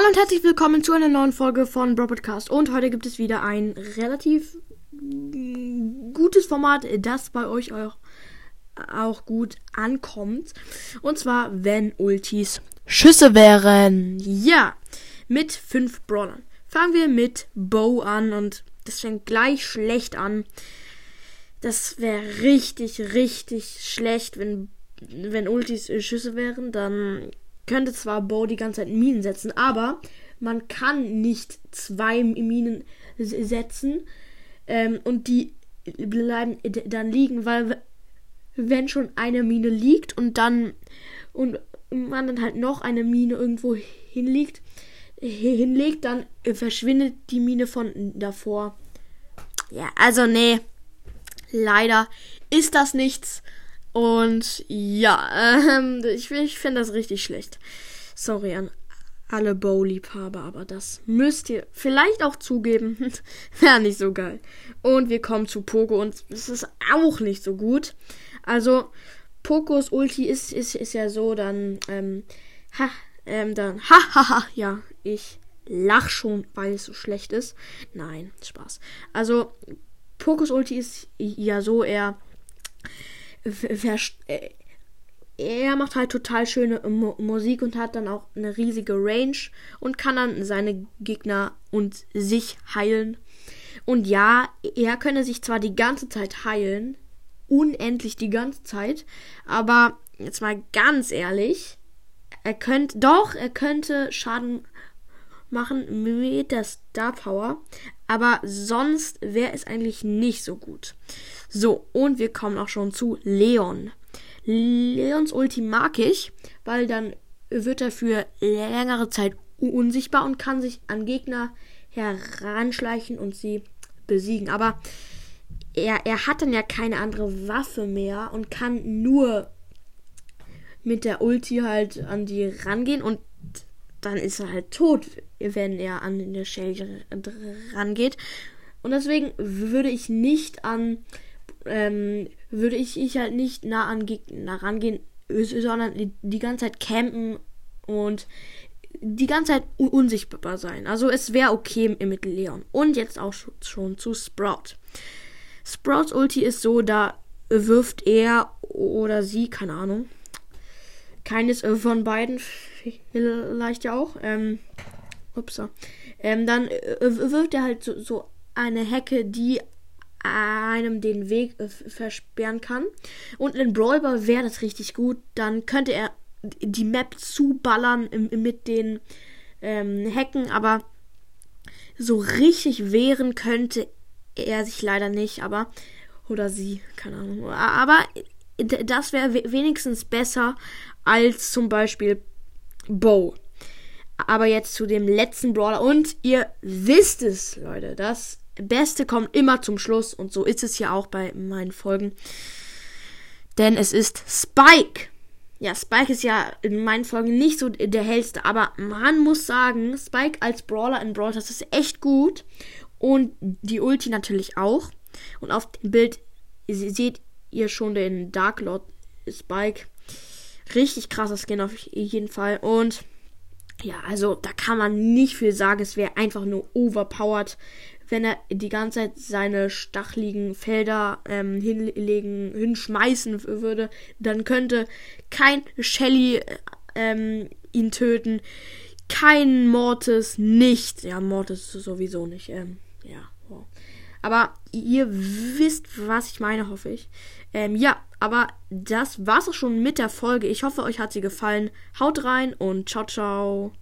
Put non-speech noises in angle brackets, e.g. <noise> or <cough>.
Hallo und herzlich willkommen zu einer neuen Folge von Bro. Und heute gibt es wieder ein relativ gutes Format, das bei euch auch, auch gut ankommt. Und zwar, wenn Ultis Schüsse wären. Ja, mit fünf Brawlern. Fangen wir mit Bow an und das fängt gleich schlecht an. Das wäre richtig, richtig schlecht, wenn, wenn Ultis Schüsse wären. Dann könnte zwar Bo die ganze Zeit Minen setzen, aber man kann nicht zwei Minen setzen ähm, und die bleiben dann liegen, weil wenn schon eine Mine liegt und dann und man dann halt noch eine Mine irgendwo hinlegt, hinlegt, dann verschwindet die Mine von davor. Ja, also nee, leider ist das nichts. Und ja, <laughs> ähm, ich, ich finde das richtig schlecht. Sorry an alle Bow-Liebhaber, aber das müsst ihr vielleicht auch zugeben. <laughs> Wäre nicht so geil. Und wir kommen zu Poco und es ist auch nicht so gut. Also, Pokos Ulti ist, ist, ist ja so, dann, ähm, ha, ähm, dann, ha, ha, ha, ja, ich lach schon, weil es so schlecht ist. Nein, Spaß. Also, Pokos Ulti ist ja so, er er macht halt total schöne Musik und hat dann auch eine riesige Range und kann dann seine Gegner und sich heilen. Und ja, er könne sich zwar die ganze Zeit heilen, unendlich die ganze Zeit, aber jetzt mal ganz ehrlich, er könnte, doch, er könnte Schaden machen mit der Star Power, aber sonst wäre es eigentlich nicht so gut. So, und wir kommen auch schon zu Leon. Leons Ulti mag ich, weil dann wird er für längere Zeit unsichtbar und kann sich an Gegner heranschleichen und sie besiegen. Aber er, er hat dann ja keine andere Waffe mehr und kann nur mit der Ulti halt an die rangehen und dann ist er halt tot, wenn er an den Shelly rangeht. Und deswegen würde ich nicht an, ähm, würde ich, ich halt nicht nah an Gegner rangehen, sondern die, ganze Zeit campen und die ganze Zeit unsichtbar sein. Also es wäre okay mit Leon. Und jetzt auch schon zu Sprout. Sprouts Ulti ist so, da wirft er oder sie, keine Ahnung, keines von beiden vielleicht ja auch. Ähm, ups. Ähm, dann äh, wirft er halt so, so eine Hecke, die einem den Weg äh, versperren kann. Und in Brawlball wäre das richtig gut. Dann könnte er die Map zuballern im, mit den ähm, Hecken, aber so richtig wehren könnte er sich leider nicht, aber oder sie, keine Ahnung. Aber das wäre wenigstens besser als zum Beispiel Bow. Aber jetzt zu dem letzten Brawler. Und ihr wisst es, Leute. Das Beste kommt immer zum Schluss. Und so ist es ja auch bei meinen Folgen. Denn es ist Spike. Ja, Spike ist ja in meinen Folgen nicht so der hellste. Aber man muss sagen, Spike als Brawler in Brawl, das ist echt gut. Und die Ulti natürlich auch. Und auf dem Bild seht ihr schon den Dark Lord Spike. Richtig krasser Skin auf jeden Fall. Und ja, also da kann man nicht viel sagen. Es wäre einfach nur overpowered, wenn er die ganze Zeit seine stachligen Felder ähm, hinlegen, hinschmeißen würde. Dann könnte kein Shelly ähm, ihn töten. Kein Mortis, nichts. Ja, Mortis sowieso nicht. Ähm, ja. Wow. Aber ihr wisst, was ich meine, hoffe ich. Ähm, ja, aber das war's auch schon mit der Folge. Ich hoffe, euch hat sie gefallen. Haut rein und ciao, ciao.